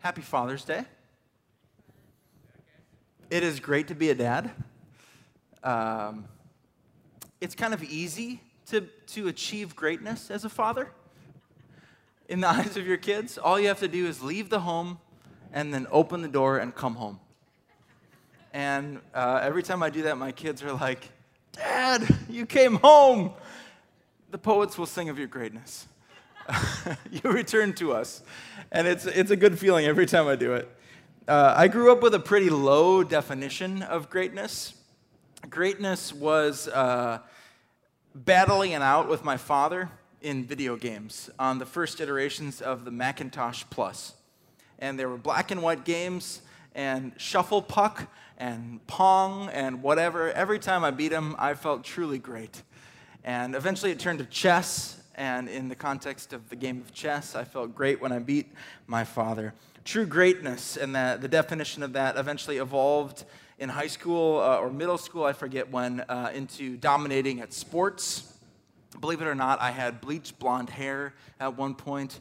Happy Father's Day. It is great to be a dad. Um, it's kind of easy to, to achieve greatness as a father in the eyes of your kids. All you have to do is leave the home and then open the door and come home. And uh, every time I do that, my kids are like, Dad, you came home. The poets will sing of your greatness. you return to us. And it's, it's a good feeling every time I do it. Uh, I grew up with a pretty low definition of greatness. Greatness was uh, battling it out with my father in video games on the first iterations of the Macintosh Plus. And there were black and white games and shuffle puck and pong and whatever. Every time I beat him, I felt truly great. And eventually it turned to chess. And in the context of the game of chess, I felt great when I beat my father. True greatness and the, the definition of that eventually evolved in high school uh, or middle school, I forget when, uh, into dominating at sports. Believe it or not, I had bleached blonde hair at one point,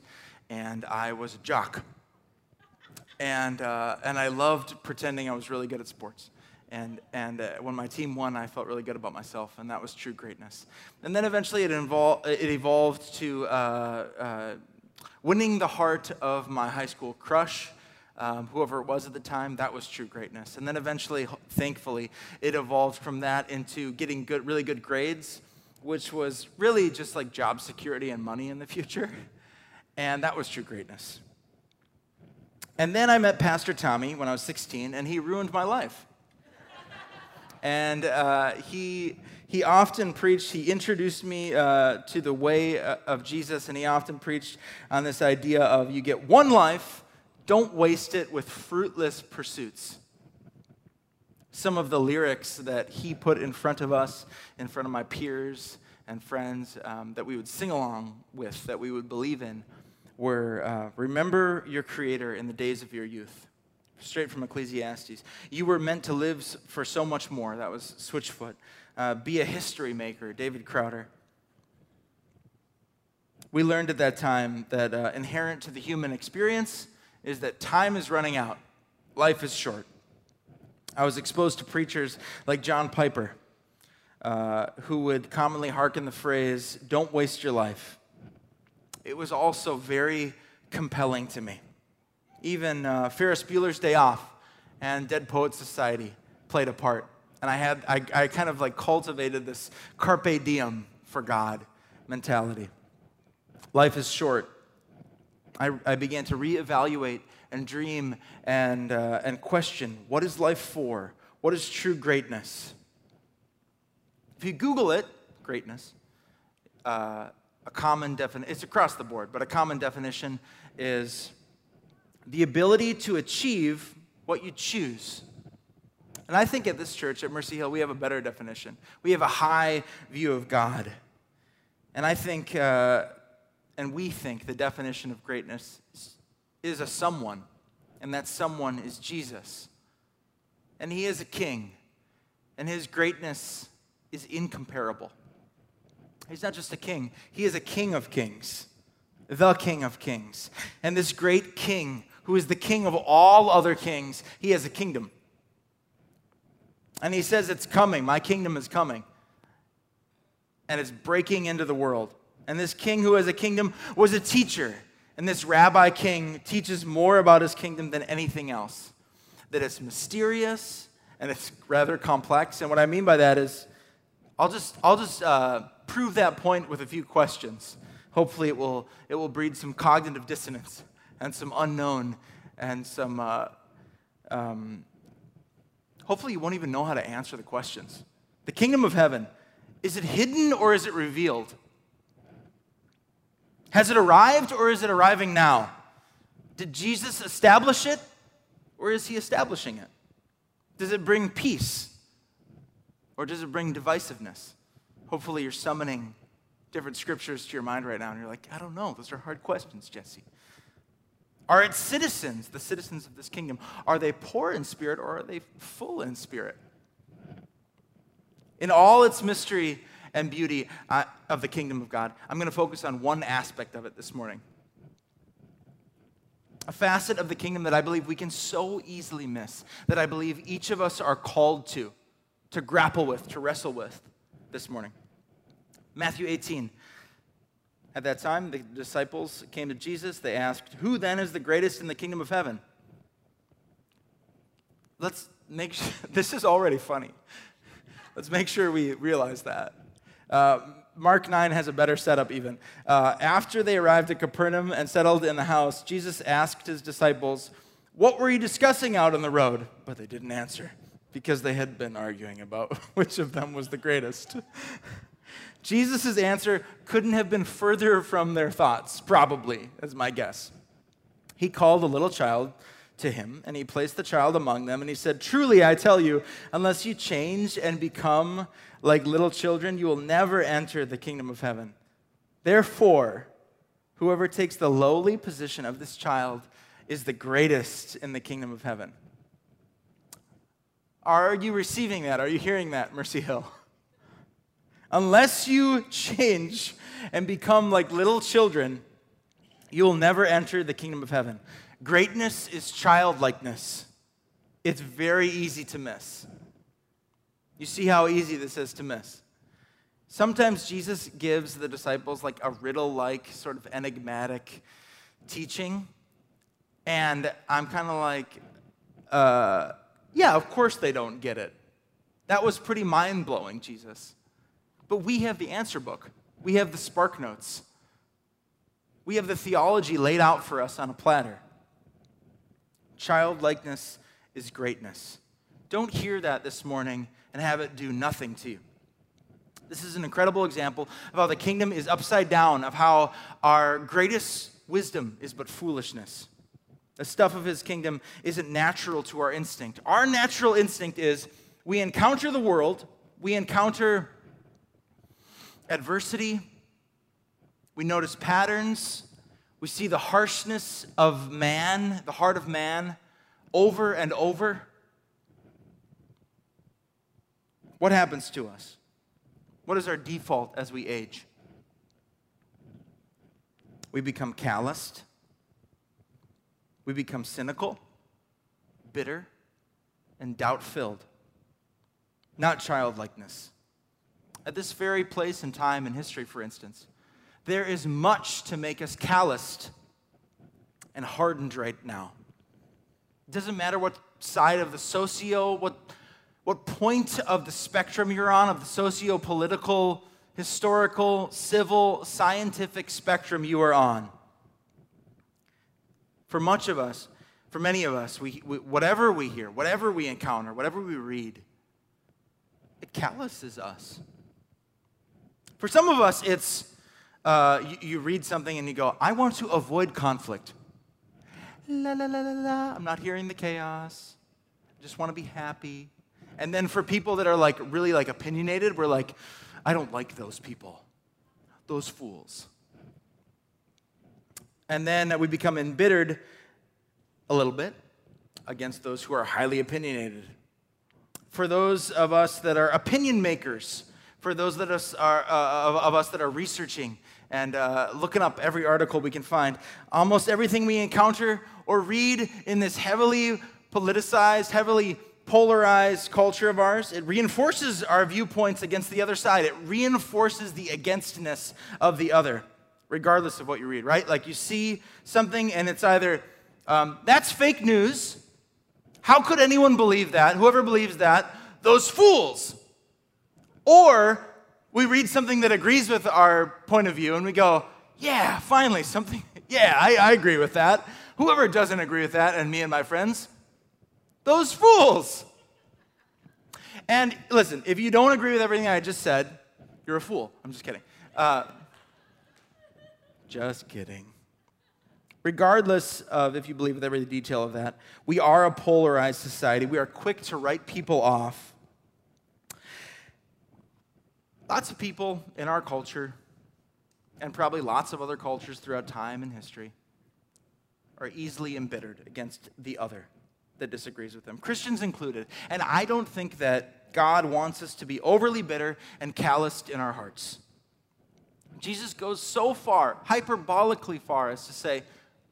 and I was a jock. And, uh, and I loved pretending I was really good at sports. And, and uh, when my team won, I felt really good about myself, and that was true greatness. And then eventually it, invol- it evolved to uh, uh, winning the heart of my high school crush. Um, whoever it was at the time, that was true greatness. And then eventually, thankfully, it evolved from that into getting good, really good grades, which was really just like job security and money in the future. And that was true greatness. And then I met Pastor Tommy when I was 16, and he ruined my life. And uh, he, he often preached, he introduced me uh, to the way uh, of Jesus, and he often preached on this idea of you get one life, don't waste it with fruitless pursuits. Some of the lyrics that he put in front of us, in front of my peers and friends um, that we would sing along with, that we would believe in, were uh, Remember your Creator in the days of your youth. Straight from Ecclesiastes. You were meant to live for so much more. That was Switchfoot. Uh, be a history maker, David Crowder. We learned at that time that uh, inherent to the human experience is that time is running out, life is short. I was exposed to preachers like John Piper, uh, who would commonly hearken the phrase, Don't waste your life it was also very compelling to me. Even uh, Ferris Bueller's Day Off and Dead Poet Society played a part. And I had, I, I kind of like cultivated this carpe diem for God mentality. Life is short. I, I began to reevaluate and dream and, uh, and question what is life for? What is true greatness? If you Google it, greatness, uh, a common definition, it's across the board, but a common definition is the ability to achieve what you choose. And I think at this church, at Mercy Hill, we have a better definition. We have a high view of God. And I think, uh, and we think, the definition of greatness is a someone, and that someone is Jesus. And he is a king, and his greatness is incomparable. He's not just a king, he is a king of kings, the king of kings. And this great king, who is the king of all other kings, he has a kingdom. And he says, It's coming, my kingdom is coming. And it's breaking into the world. And this king who has a kingdom was a teacher. And this rabbi king teaches more about his kingdom than anything else. That it's mysterious and it's rather complex. And what I mean by that is, I'll just, I'll just uh, prove that point with a few questions. Hopefully, it will, it will breed some cognitive dissonance and some unknown and some. Uh, um, hopefully, you won't even know how to answer the questions. The kingdom of heaven, is it hidden or is it revealed? Has it arrived or is it arriving now? Did Jesus establish it or is he establishing it? Does it bring peace or does it bring divisiveness? Hopefully, you're summoning different scriptures to your mind right now, and you're like, I don't know. Those are hard questions, Jesse. Are its citizens, the citizens of this kingdom, are they poor in spirit or are they full in spirit? In all its mystery and beauty uh, of the kingdom of God, I'm going to focus on one aspect of it this morning. a facet of the kingdom that I believe we can so easily miss, that I believe each of us are called to, to grapple with, to wrestle with this morning. Matthew 18. At that time, the disciples came to Jesus. They asked, Who then is the greatest in the kingdom of heaven? Let's make sure, this is already funny. Let's make sure we realize that. Uh, Mark 9 has a better setup, even. Uh, after they arrived at Capernaum and settled in the house, Jesus asked his disciples, What were you discussing out on the road? But they didn't answer because they had been arguing about which of them was the greatest. Jesus' answer couldn't have been further from their thoughts, probably, as my guess. He called a little child to him, and he placed the child among them, and he said, Truly, I tell you, unless you change and become like little children, you will never enter the kingdom of heaven. Therefore, whoever takes the lowly position of this child is the greatest in the kingdom of heaven. Are you receiving that? Are you hearing that, Mercy Hill? Unless you change and become like little children, you will never enter the kingdom of heaven. Greatness is childlikeness. It's very easy to miss. You see how easy this is to miss. Sometimes Jesus gives the disciples like a riddle like, sort of enigmatic teaching. And I'm kind of like, uh, yeah, of course they don't get it. That was pretty mind blowing, Jesus. But we have the answer book, we have the spark notes, we have the theology laid out for us on a platter. Childlikeness is greatness. Don't hear that this morning and have it do nothing to you. This is an incredible example of how the kingdom is upside down, of how our greatest wisdom is but foolishness. The stuff of his kingdom isn't natural to our instinct. Our natural instinct is we encounter the world, we encounter adversity, we notice patterns, we see the harshness of man, the heart of man, over and over. What happens to us? What is our default as we age? We become calloused. We become cynical, bitter, and doubt filled. Not childlikeness. At this very place and time in history, for instance, there is much to make us calloused and hardened right now. It doesn't matter what side of the socio, what, what point of the spectrum you're on, of the socio political, historical, civil, scientific spectrum you are on. For much of us, for many of us, we, we, whatever we hear, whatever we encounter, whatever we read, it calluses us. For some of us, it's uh, you, you, read something and you go, I want to avoid conflict. La, la, la, la, la. I'm not hearing the chaos. I just want to be happy. And then for people that are like really like opinionated, we're like, I don't like those people, those fools. And then we become embittered a little bit against those who are highly opinionated. For those of us that are opinion makers, for those that are, uh, of, of us that are researching and uh, looking up every article we can find. Almost everything we encounter or read in this heavily politicized, heavily polarized culture of ours, it reinforces our viewpoints against the other side. It reinforces the againstness of the other, regardless of what you read, right? Like you see something and it's either, um, that's fake news. How could anyone believe that? Whoever believes that, those fools. Or we read something that agrees with our point of view and we go, yeah, finally, something, yeah, I, I agree with that. Whoever doesn't agree with that, and me and my friends, those fools. And listen, if you don't agree with everything I just said, you're a fool. I'm just kidding. Uh, just kidding. Regardless of if you believe with every detail of that, we are a polarized society. We are quick to write people off Lots of people in our culture, and probably lots of other cultures throughout time and history, are easily embittered against the other that disagrees with them, Christians included. And I don't think that God wants us to be overly bitter and calloused in our hearts. Jesus goes so far, hyperbolically far, as to say,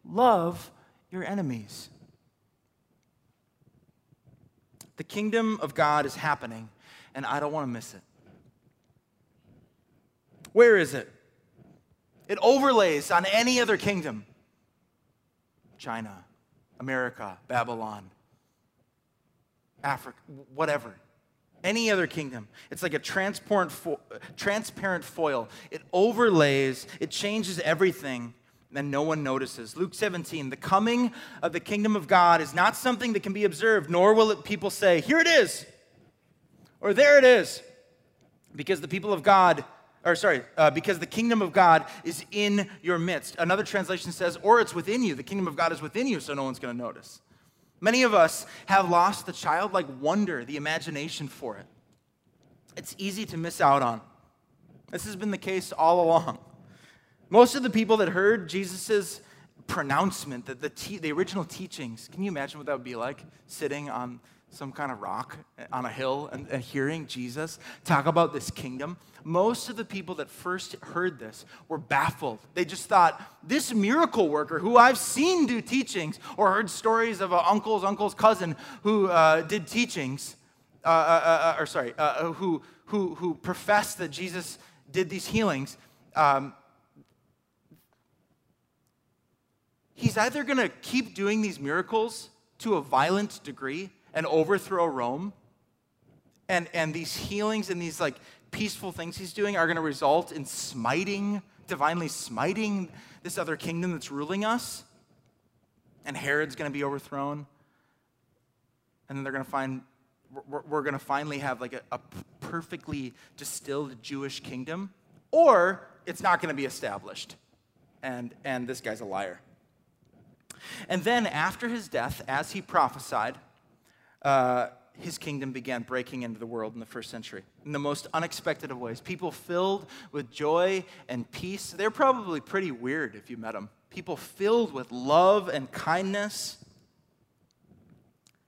Love your enemies. The kingdom of God is happening, and I don't want to miss it. Where is it? It overlays on any other kingdom China, America, Babylon, Africa, whatever. Any other kingdom. It's like a transparent, fo- transparent foil. It overlays, it changes everything, and no one notices. Luke 17, the coming of the kingdom of God is not something that can be observed, nor will it people say, Here it is, or there it is, because the people of God or sorry, uh, because the kingdom of God is in your midst. Another translation says, or it's within you. The kingdom of God is within you, so no one's going to notice. Many of us have lost the childlike wonder, the imagination for it. It's easy to miss out on. This has been the case all along. Most of the people that heard Jesus' pronouncement, the, the, te- the original teachings, can you imagine what that would be like? Sitting on some kind of rock on a hill and, and, hearing Jesus talk about this kingdom, most of the people that first heard this were baffled. They just thought, this miracle worker who I've seen do teachings or heard stories of an uncle's uncle's cousin who uh, did teachings, uh, uh, uh, uh or sorry, uh, who, who, who professed that Jesus did these healings. Um, he's either going to keep doing these miracles to a violent degree and overthrow Rome. And, and these healings and these like peaceful things he's doing are going to result in smiting, divinely smiting this other kingdom that's ruling us. And Herod's going to be overthrown. And then they're going to find, we're, going to finally have like a, a perfectly distilled Jewish kingdom. Or it's not going to be established. And, and this guy's a liar. And then after his death, as he prophesied, uh, his kingdom began breaking into the world in the first century in the most unexpected of ways. People filled with joy and peace. They're probably pretty weird if you met them. People filled with love and kindness.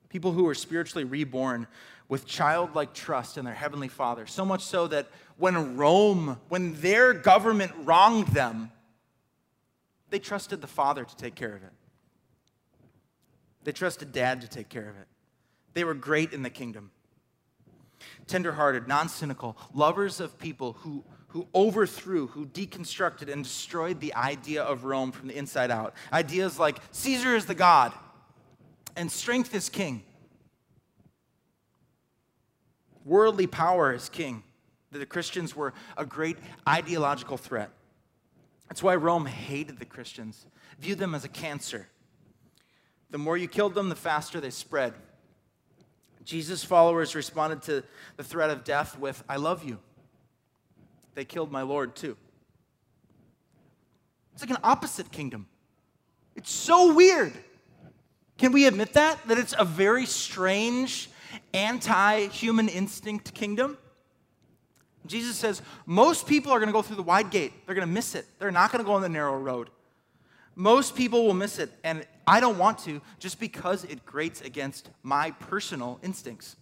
People who were spiritually reborn with childlike trust in their heavenly Father. So much so that when Rome, when their government wronged them, they trusted the Father to take care of it. They trusted Dad to take care of it. They were great in the kingdom. Tenderhearted, non cynical, lovers of people who, who overthrew, who deconstructed and destroyed the idea of Rome from the inside out. Ideas like Caesar is the God and strength is king, worldly power is king. The Christians were a great ideological threat. That's why Rome hated the Christians, viewed them as a cancer. The more you killed them, the faster they spread. Jesus' followers responded to the threat of death with, I love you. They killed my Lord too. It's like an opposite kingdom. It's so weird. Can we admit that? That it's a very strange, anti human instinct kingdom? Jesus says most people are going to go through the wide gate. They're going to miss it. They're not going to go on the narrow road. Most people will miss it, and I don't want to just because it grates against my personal instincts.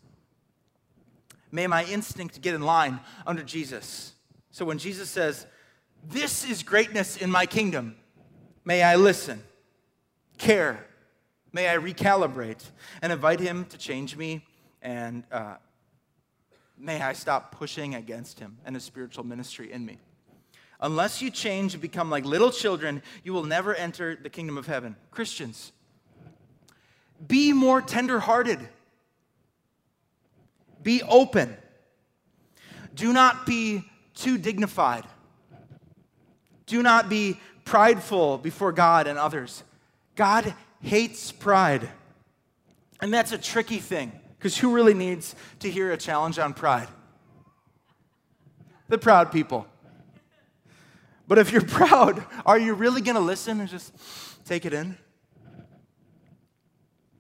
May my instinct get in line under Jesus. So when Jesus says, This is greatness in my kingdom, may I listen, care, may I recalibrate, and invite Him to change me, and uh, may I stop pushing against Him and His spiritual ministry in me. Unless you change and become like little children, you will never enter the kingdom of heaven. Christians, be more tenderhearted. Be open. Do not be too dignified. Do not be prideful before God and others. God hates pride. And that's a tricky thing because who really needs to hear a challenge on pride? The proud people. But if you're proud, are you really going to listen and just take it in?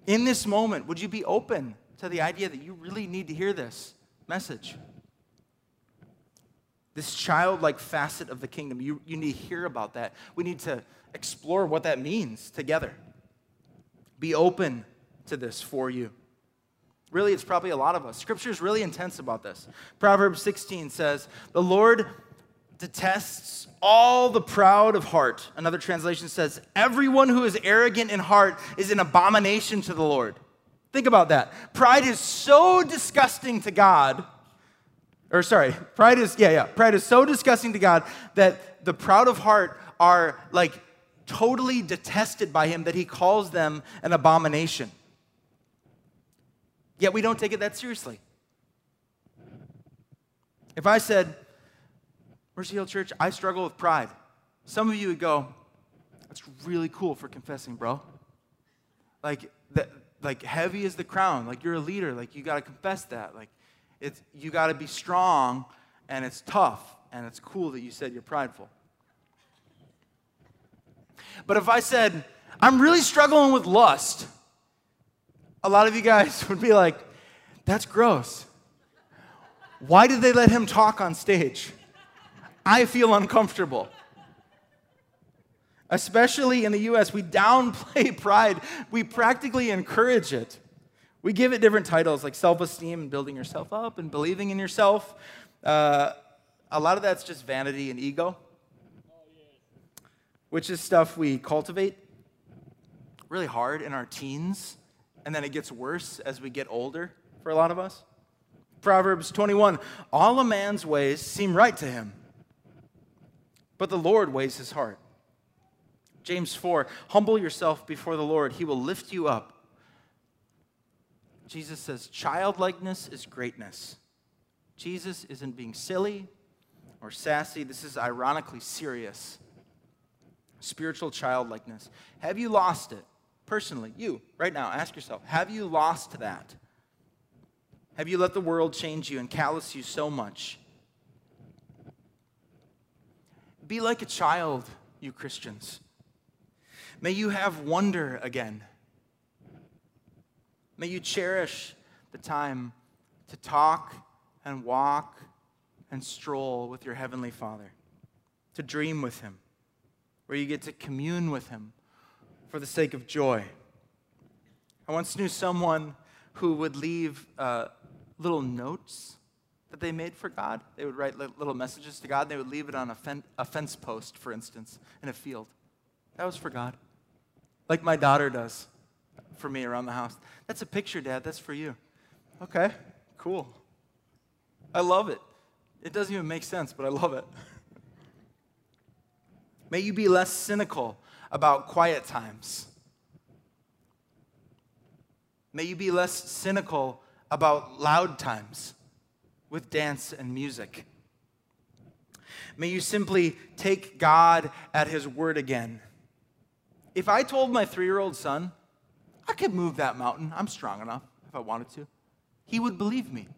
In this moment, would you be open to the idea that you really need to hear this message? This childlike facet of the kingdom, you, you need to hear about that. We need to explore what that means together. Be open to this for you. Really, it's probably a lot of us. Scripture is really intense about this. Proverbs 16 says, The Lord detests all the proud of heart. Another translation says, Everyone who is arrogant in heart is an abomination to the Lord. Think about that. Pride is so disgusting to God. Or, sorry, pride is, yeah, yeah. Pride is so disgusting to God that the proud of heart are like totally detested by Him that He calls them an abomination. Yet we don't take it that seriously. If I said, Mercy Hill Church, I struggle with pride, some of you would go, That's really cool for confessing, bro. Like, that, like heavy is the crown. Like, you're a leader. Like, you got to confess that. Like, it's, you got to be strong, and it's tough, and it's cool that you said you're prideful. But if I said, I'm really struggling with lust, a lot of you guys would be like, That's gross. Why did they let him talk on stage? I feel uncomfortable. Especially in the US, we downplay pride, we practically encourage it. We give it different titles like self esteem and building yourself up and believing in yourself. Uh, a lot of that's just vanity and ego, which is stuff we cultivate really hard in our teens, and then it gets worse as we get older for a lot of us. Proverbs 21 All a man's ways seem right to him, but the Lord weighs his heart. James 4 Humble yourself before the Lord, he will lift you up. Jesus says, Childlikeness is greatness. Jesus isn't being silly or sassy. This is ironically serious. Spiritual childlikeness. Have you lost it? Personally, you, right now, ask yourself have you lost that? Have you let the world change you and callous you so much? Be like a child, you Christians. May you have wonder again. May you cherish the time to talk and walk and stroll with your Heavenly Father, to dream with Him, where you get to commune with Him for the sake of joy. I once knew someone who would leave uh, little notes that they made for God. They would write little messages to God. They would leave it on a, fen- a fence post, for instance, in a field. That was for God. Like my daughter does for me around the house. That's a picture, Dad. That's for you. Okay, cool. I love it. It doesn't even make sense, but I love it. May you be less cynical about quiet times. May you be less cynical about loud times with dance and music. May you simply take God at His word again. If I told my three year old son, I could move that mountain, I'm strong enough if I wanted to, he would believe me.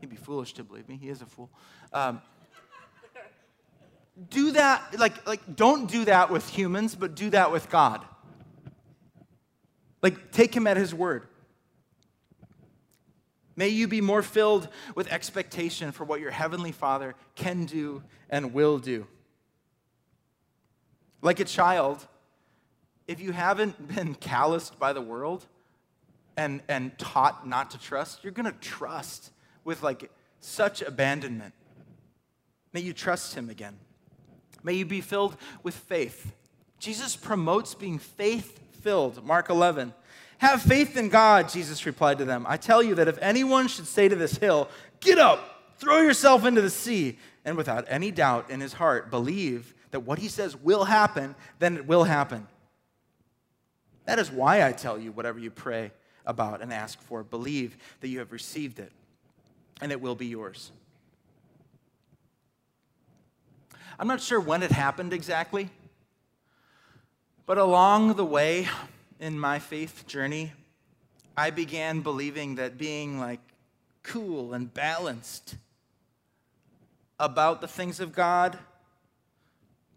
He'd be foolish to believe me, he is a fool. Um, do that, like, like, don't do that with humans, but do that with God. Like, take him at his word. May you be more filled with expectation for what your Heavenly Father can do and will do. Like a child, if you haven't been calloused by the world and, and taught not to trust, you're going to trust with like such abandonment. May you trust Him again. May you be filled with faith. Jesus promotes being faith filled. Mark 11. Have faith in God, Jesus replied to them. I tell you that if anyone should say to this hill, Get up, throw yourself into the sea, and without any doubt in his heart believe that what he says will happen, then it will happen. That is why I tell you whatever you pray about and ask for, believe that you have received it, and it will be yours. I'm not sure when it happened exactly, but along the way, in my faith journey, I began believing that being like cool and balanced about the things of God,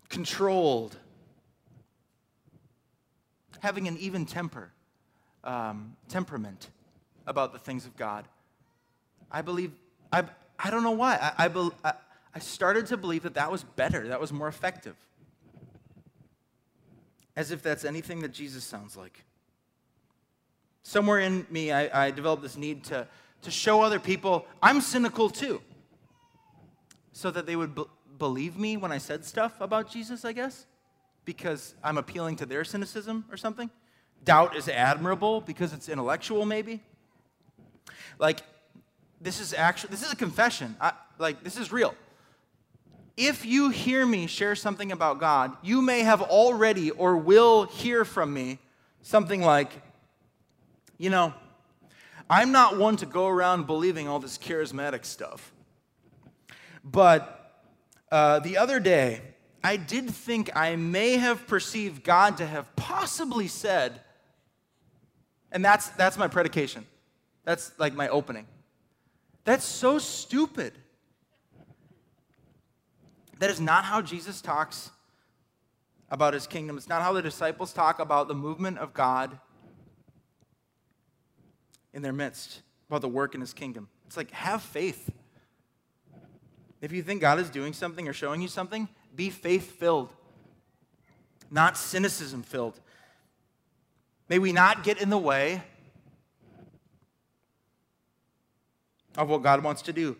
controlled, having an even temper, um, temperament about the things of God. I believe, I, I don't know why. I, I, I, I started to believe that that was better, that was more effective as if that's anything that Jesus sounds like. Somewhere in me, I, I developed this need to, to show other people I'm cynical too, so that they would b- believe me when I said stuff about Jesus, I guess, because I'm appealing to their cynicism or something. Doubt is admirable because it's intellectual, maybe. Like, this is actually, this is a confession. I, like, this is real. If you hear me share something about God, you may have already or will hear from me something like, you know, I'm not one to go around believing all this charismatic stuff. But uh, the other day, I did think I may have perceived God to have possibly said, and that's, that's my predication. That's like my opening. That's so stupid. That is not how Jesus talks about his kingdom. It's not how the disciples talk about the movement of God in their midst, about the work in his kingdom. It's like, have faith. If you think God is doing something or showing you something, be faith filled, not cynicism filled. May we not get in the way of what God wants to do.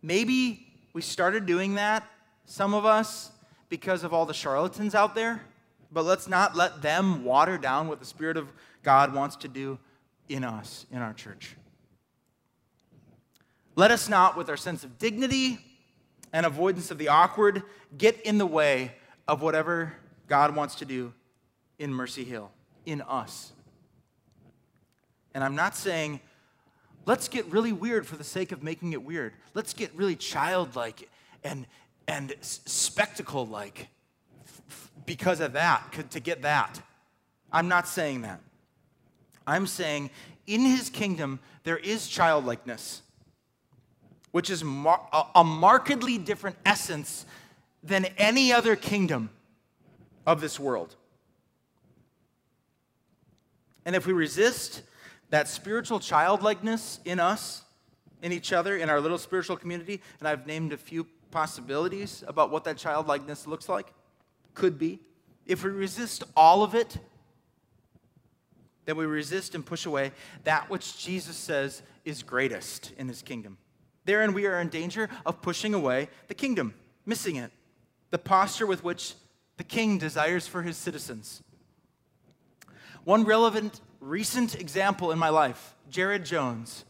Maybe we started doing that, some of us, because of all the charlatans out there, but let's not let them water down what the Spirit of God wants to do in us, in our church. Let us not, with our sense of dignity and avoidance of the awkward, get in the way of whatever God wants to do in Mercy Hill, in us. And I'm not saying, let's get really weird for the sake of making it weird. Let's get really childlike and, and spectacle like because of that, to get that. I'm not saying that. I'm saying in his kingdom, there is childlikeness, which is mar- a markedly different essence than any other kingdom of this world. And if we resist that spiritual childlikeness in us, in each other, in our little spiritual community, and I've named a few possibilities about what that childlikeness looks like, could be. If we resist all of it, then we resist and push away that which Jesus says is greatest in his kingdom. Therein, we are in danger of pushing away the kingdom, missing it, the posture with which the king desires for his citizens. One relevant recent example in my life Jared Jones.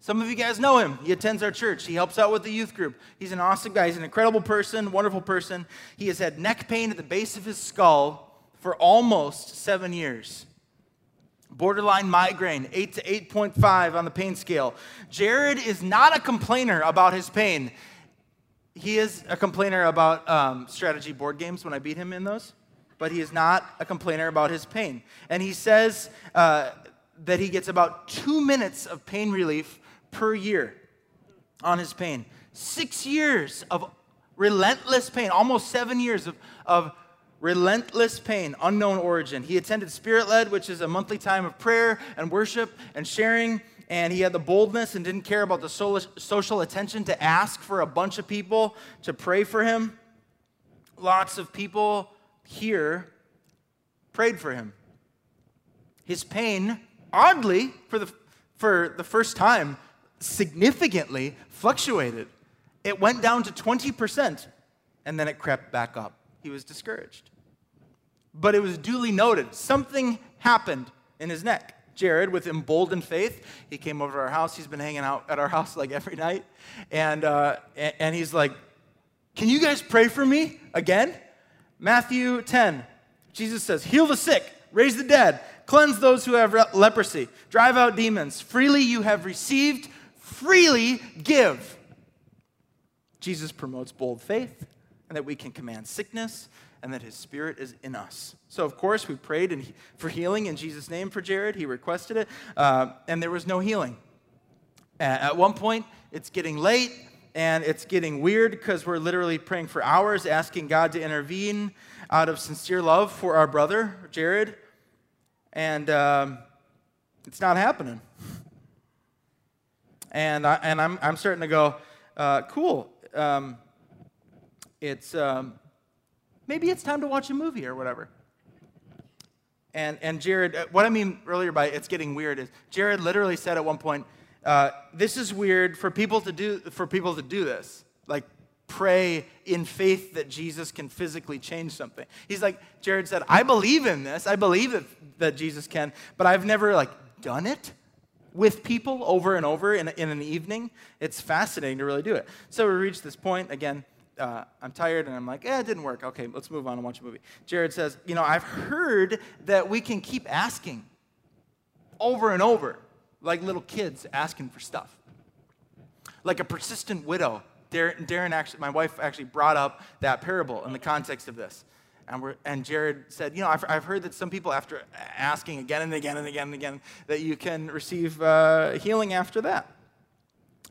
Some of you guys know him. He attends our church. He helps out with the youth group. He's an awesome guy. He's an incredible person, wonderful person. He has had neck pain at the base of his skull for almost seven years borderline migraine, 8 to 8.5 on the pain scale. Jared is not a complainer about his pain. He is a complainer about um, strategy board games when I beat him in those, but he is not a complainer about his pain. And he says uh, that he gets about two minutes of pain relief per year on his pain. Six years of relentless pain, almost seven years of, of relentless pain, unknown origin. He attended Spirit Led, which is a monthly time of prayer and worship and sharing. And he had the boldness and didn't care about the social attention to ask for a bunch of people to pray for him. Lots of people here prayed for him. His pain, oddly, for the, for the first time, significantly fluctuated. It went down to 20%, and then it crept back up he was discouraged. But it was duly noted something happened in his neck. Jared, with emboldened faith, he came over to our house. He's been hanging out at our house like every night. And, uh, and he's like, Can you guys pray for me again? Matthew 10, Jesus says, Heal the sick, raise the dead, cleanse those who have leprosy, drive out demons. Freely you have received, freely give. Jesus promotes bold faith and that we can command sickness and that his spirit is in us. So, of course, we prayed for healing in Jesus' name for Jared. He requested it, uh, and there was no healing. At one point, it's getting late and it's getting weird because we're literally praying for hours, asking God to intervene out of sincere love for our brother, Jared. And um, it's not happening. And, I, and I'm, I'm starting to go, uh, cool. Um, it's um, maybe it's time to watch a movie or whatever. And, and Jared, uh, what I mean earlier by it's getting weird is Jared literally said at one point, uh, "This is weird for people to do for people to do this. Like, pray in faith that Jesus can physically change something. He's like, Jared said, I believe in this. I believe that, that Jesus can, but I've never like done it with people over and over in, in an evening. It's fascinating to really do it. So we reach this point again. Uh, I'm tired and I'm like, eh, it didn't work. Okay, let's move on and watch a movie. Jared says, You know, I've heard that we can keep asking over and over, like little kids asking for stuff. Like a persistent widow Darren, actually, my wife actually brought up that parable in the context of this. And, we're, and Jared said, You know, I've, I've heard that some people, after asking again and again and again and again, that you can receive uh, healing after that.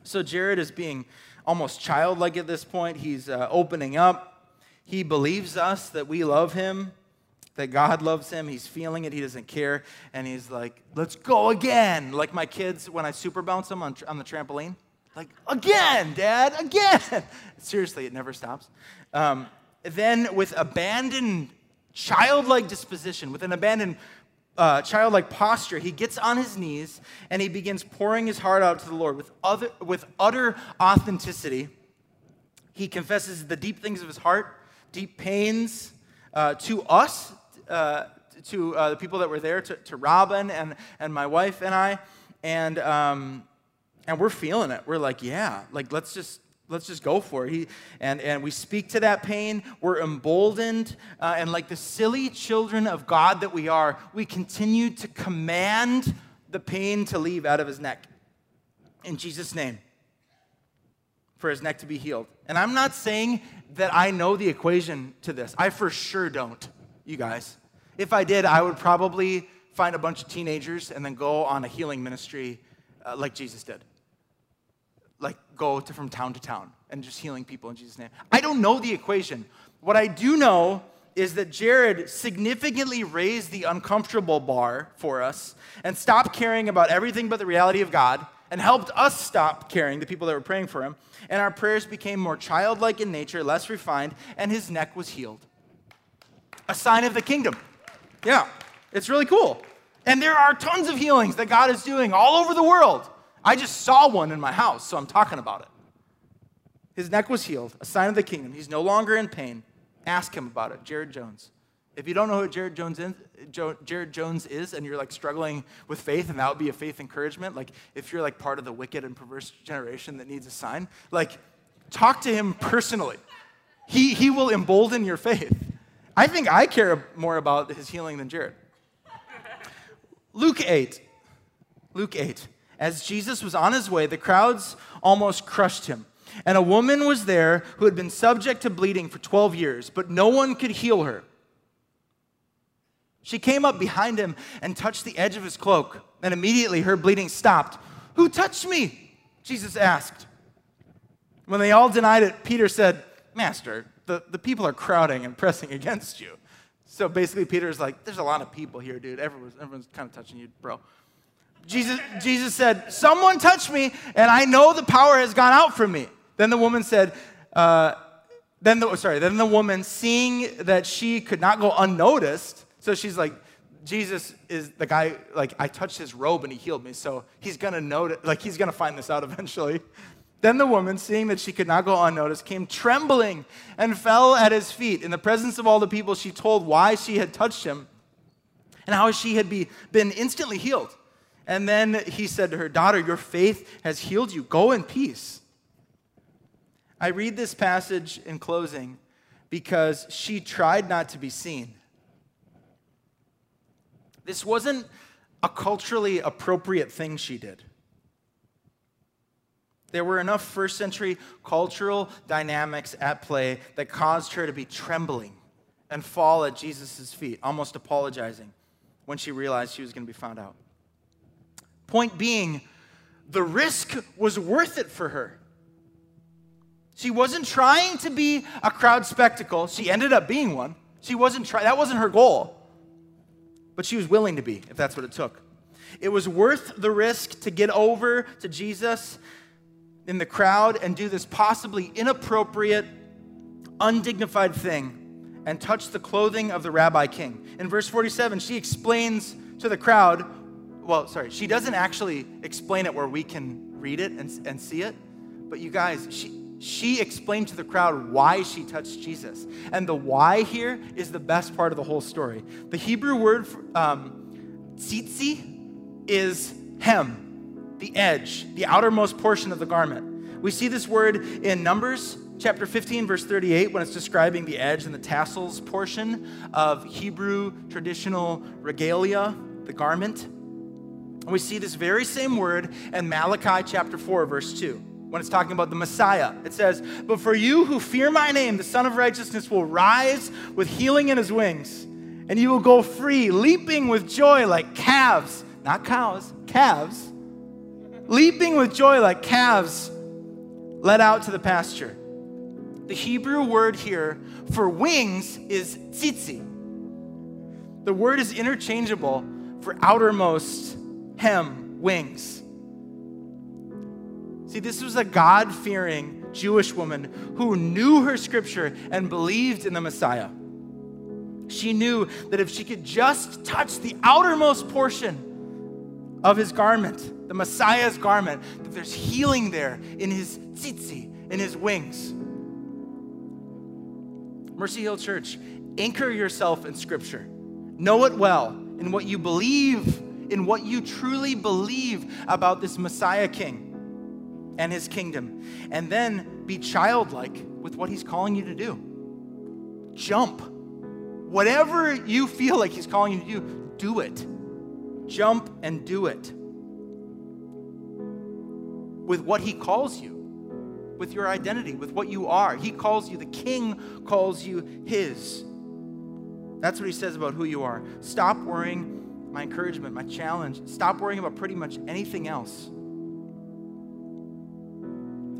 So Jared is being almost childlike at this point. He's uh, opening up. He believes us that we love him, that God loves him. He's feeling it. He doesn't care. And he's like, Let's go again. Like my kids when I super bounce them on, on the trampoline. Like, again, Dad, again. Seriously, it never stops. Um, then, with abandoned childlike disposition, with an abandoned uh, childlike posture, he gets on his knees and he begins pouring his heart out to the Lord with, other, with utter authenticity. He confesses the deep things of his heart, deep pains uh, to us, uh, to uh, the people that were there, to, to Robin and, and my wife and I. And um, and we're feeling it. We're like, yeah, like let's just let's just go for it. He, and, and we speak to that pain. We're emboldened. Uh, and like the silly children of God that we are, we continue to command the pain to leave out of his neck. In Jesus' name. For his neck to be healed. And I'm not saying that I know the equation to this. I for sure don't, you guys. If I did, I would probably find a bunch of teenagers and then go on a healing ministry uh, like Jesus did like go to, from town to town and just healing people in Jesus' name. I don't know the equation. What I do know is that Jared significantly raised the uncomfortable bar for us and stopped caring about everything but the reality of God and helped us stop caring, the people that were praying for him. And our prayers became more childlike in nature, less refined, and his neck was healed. A sign of the kingdom. Yeah, it's really cool. And there are tons of healings that God is doing all over the world. I just saw one in my house, so I'm talking about it. His neck was healed, a sign of the kingdom. He's no longer in pain. Ask him about it, Jared Jones. If you don't know who Jared Jones is, Jared Jones is, and you're like struggling with faith, and that would be a faith encouragement. Like if you're like part of the wicked and perverse generation that needs a sign, like talk to him personally. He he will embolden your faith. I think I care more about his healing than Jared. Luke 8. Luke 8. As Jesus was on his way, the crowds almost crushed him. And a woman was there who had been subject to bleeding for 12 years, but no one could heal her. She came up behind him and touched the edge of his cloak, and immediately her bleeding stopped. Who touched me? Jesus asked. When they all denied it, Peter said, Master, the, the people are crowding and pressing against you. So basically, Peter's like, There's a lot of people here, dude. Everyone's, everyone's kind of touching you, bro. Jesus, Jesus said, Someone touched me, and I know the power has gone out from me. Then the woman said, uh, then the, sorry, then the woman, seeing that she could not go unnoticed, so she's like, Jesus is the guy, like, I touched his robe and he healed me, so he's gonna notice, like, he's gonna find this out eventually. Then the woman, seeing that she could not go unnoticed, came trembling and fell at his feet. In the presence of all the people, she told why she had touched him and how she had be, been instantly healed. And then he said to her, Daughter, your faith has healed you. Go in peace. I read this passage in closing because she tried not to be seen. This wasn't a culturally appropriate thing she did. There were enough first century cultural dynamics at play that caused her to be trembling and fall at Jesus' feet, almost apologizing when she realized she was going to be found out. Point being, the risk was worth it for her. She wasn't trying to be a crowd spectacle. She ended up being one. She wasn't trying, that wasn't her goal. But she was willing to be, if that's what it took. It was worth the risk to get over to Jesus in the crowd and do this possibly inappropriate, undignified thing and touch the clothing of the rabbi king. In verse 47, she explains to the crowd well, sorry, she doesn't actually explain it where we can read it and, and see it. But you guys, she, she explained to the crowd why she touched Jesus. And the why here is the best part of the whole story. The Hebrew word for, um, tzitzi is hem, the edge, the outermost portion of the garment. We see this word in Numbers chapter 15, verse 38, when it's describing the edge and the tassels portion of Hebrew traditional regalia, the garment. And we see this very same word in Malachi chapter 4, verse 2 when it's talking about the Messiah. It says, But for you who fear my name, the Sun of Righteousness will rise with healing in his wings, and you will go free, leaping with joy like calves, not cows, calves, leaping with joy like calves led out to the pasture. The Hebrew word here for wings is tzitzi. The word is interchangeable for outermost hem, wings. See, this was a God fearing Jewish woman who knew her scripture and believed in the Messiah. She knew that if she could just touch the outermost portion of his garment, the Messiah's garment, that there's healing there in his tzitzi, in his wings. Mercy Hill Church, anchor yourself in Scripture. Know it well in what you believe, in what you truly believe about this Messiah King and his kingdom. And then be childlike with what he's calling you to do. Jump. Whatever you feel like he's calling you to do, do it. Jump and do it. With what he calls you, with your identity, with what you are. He calls you, the king calls you his. That's what he says about who you are. Stop worrying. My encouragement, my challenge, stop worrying about pretty much anything else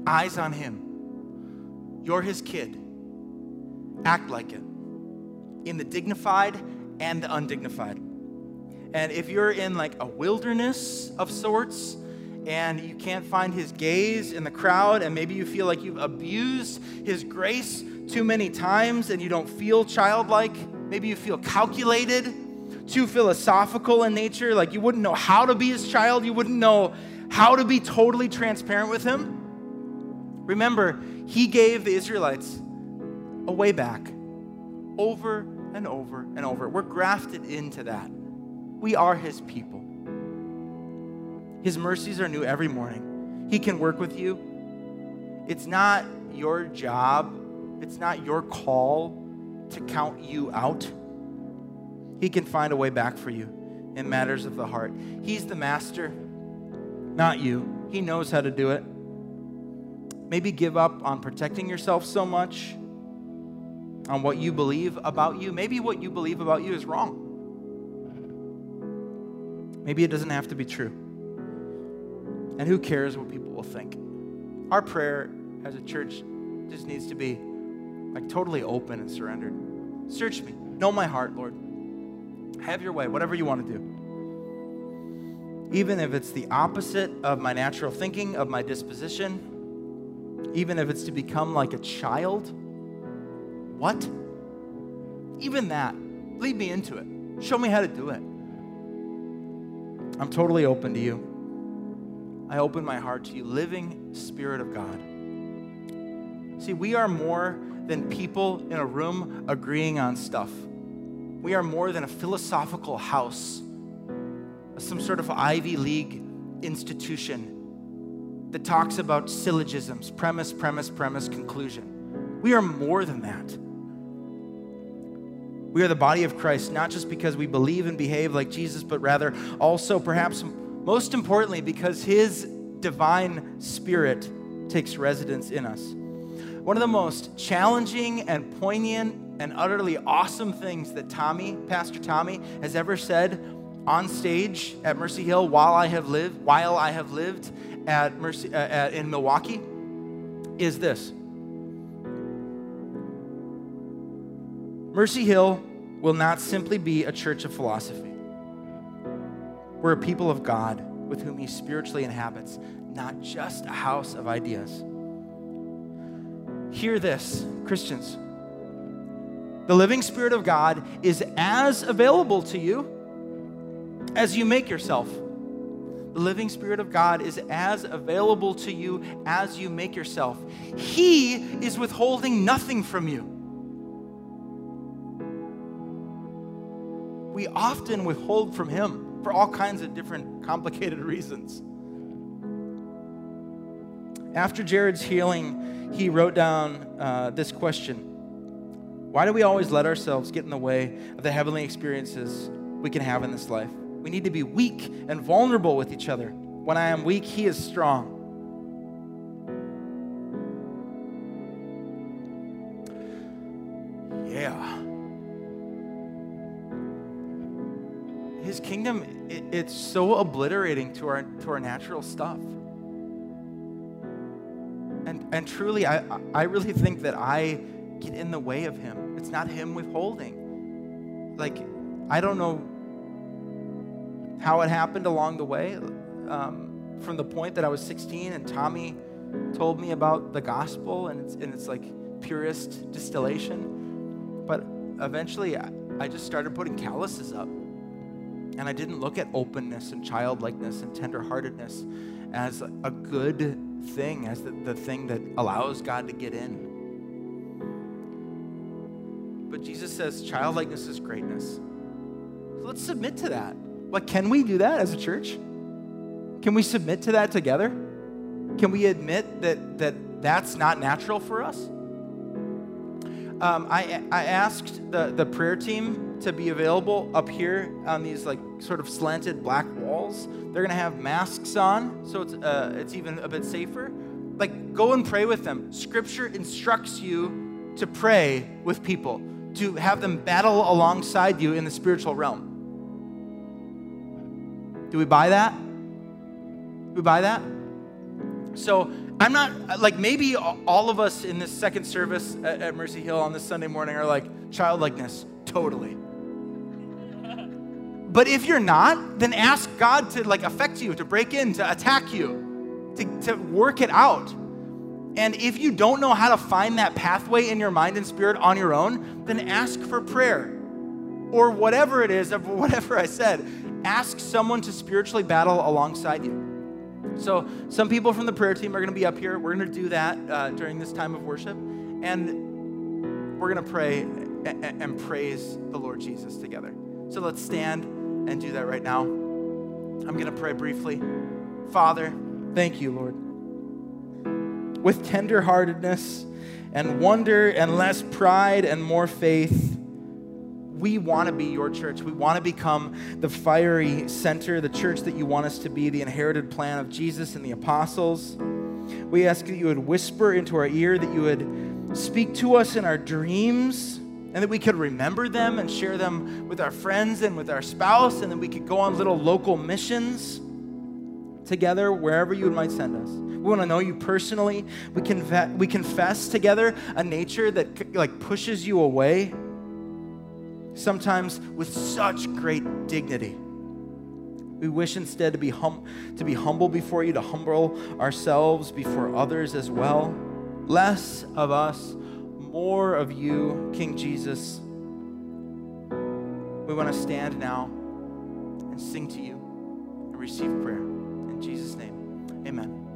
eyes on Him. You're His kid. Act like it in the dignified and the undignified. And if you're in like a wilderness of sorts and you can't find His gaze in the crowd, and maybe you feel like you've abused His grace too many times and you don't feel childlike, maybe you feel calculated, too philosophical in nature, like you wouldn't know how to be His child, you wouldn't know how to be totally transparent with Him Remember, he gave the Israelites a way back over and over and over. We're grafted into that. We are his people. His mercies are new every morning. He can work with you. It's not your job, it's not your call to count you out. He can find a way back for you in matters of the heart. He's the master, not you. He knows how to do it maybe give up on protecting yourself so much, on what you believe about you. Maybe what you believe about you is wrong. Maybe it doesn't have to be true. And who cares what people will think? Our prayer as a church just needs to be like totally open and surrendered. Search me. Know my heart, Lord. Have your way, whatever you want to do. Even if it's the opposite of my natural thinking, of my disposition, even if it's to become like a child? What? Even that. Lead me into it. Show me how to do it. I'm totally open to you. I open my heart to you, living Spirit of God. See, we are more than people in a room agreeing on stuff. We are more than a philosophical house, some sort of Ivy League institution that talks about syllogisms premise, premise, premise, conclusion. We are more than that. We are the body of Christ, not just because we believe and behave like Jesus, but rather also, perhaps most importantly, because his divine spirit takes residence in us. One of the most challenging and poignant and utterly awesome things that Tommy, Pastor Tommy, has ever said on stage at Mercy Hill while I have lived, while I have lived, at Mercy, uh, at, in Milwaukee is this Mercy Hill will not simply be a church of philosophy. We're a people of God with whom He spiritually inhabits, not just a house of ideas. Hear this, Christians. The living Spirit of God is as available to you as you make yourself. The living Spirit of God is as available to you as you make yourself. He is withholding nothing from you. We often withhold from Him for all kinds of different complicated reasons. After Jared's healing, he wrote down uh, this question Why do we always let ourselves get in the way of the heavenly experiences we can have in this life? We need to be weak and vulnerable with each other. When I am weak, he is strong. Yeah. His kingdom, it, it's so obliterating to our, to our natural stuff. And, and truly, I, I really think that I get in the way of him. It's not him withholding. Like, I don't know how it happened along the way. Um, from the point that I was 16 and Tommy told me about the gospel and it's, and it's like purest distillation. But eventually, I, I just started putting calluses up. And I didn't look at openness and childlikeness and tenderheartedness as a good thing, as the, the thing that allows God to get in. But Jesus says childlikeness is greatness. So let's submit to that. Like, can we do that as a church? Can we submit to that together? Can we admit that, that that's not natural for us? Um, I, I asked the, the prayer team to be available up here on these like sort of slanted black walls. They're gonna have masks on, so it's uh, it's even a bit safer. Like, go and pray with them. Scripture instructs you to pray with people, to have them battle alongside you in the spiritual realm. Do we buy that? Do we buy that? So I'm not like maybe all of us in this second service at, at Mercy Hill on this Sunday morning are like childlikeness, totally. But if you're not, then ask God to like affect you, to break in, to attack you, to, to work it out. And if you don't know how to find that pathway in your mind and spirit on your own, then ask for prayer or whatever it is, of whatever I said ask someone to spiritually battle alongside you. So, some people from the prayer team are going to be up here. We're going to do that uh, during this time of worship. And we're going to pray and, and praise the Lord Jesus together. So, let's stand and do that right now. I'm going to pray briefly. Father, thank you, Lord. With tenderheartedness and wonder and less pride and more faith, we want to be your church. We want to become the fiery center, the church that you want us to be, the inherited plan of Jesus and the apostles. We ask that you would whisper into our ear, that you would speak to us in our dreams, and that we could remember them and share them with our friends and with our spouse, and that we could go on little local missions together wherever you might send us. We want to know you personally. We, conve- we confess together a nature that like pushes you away sometimes with such great dignity. We wish instead to be, hum- to be humble before you, to humble ourselves before others as well. Less of us, more of you, King Jesus. We want to stand now and sing to you and receive prayer. In Jesus' name, amen.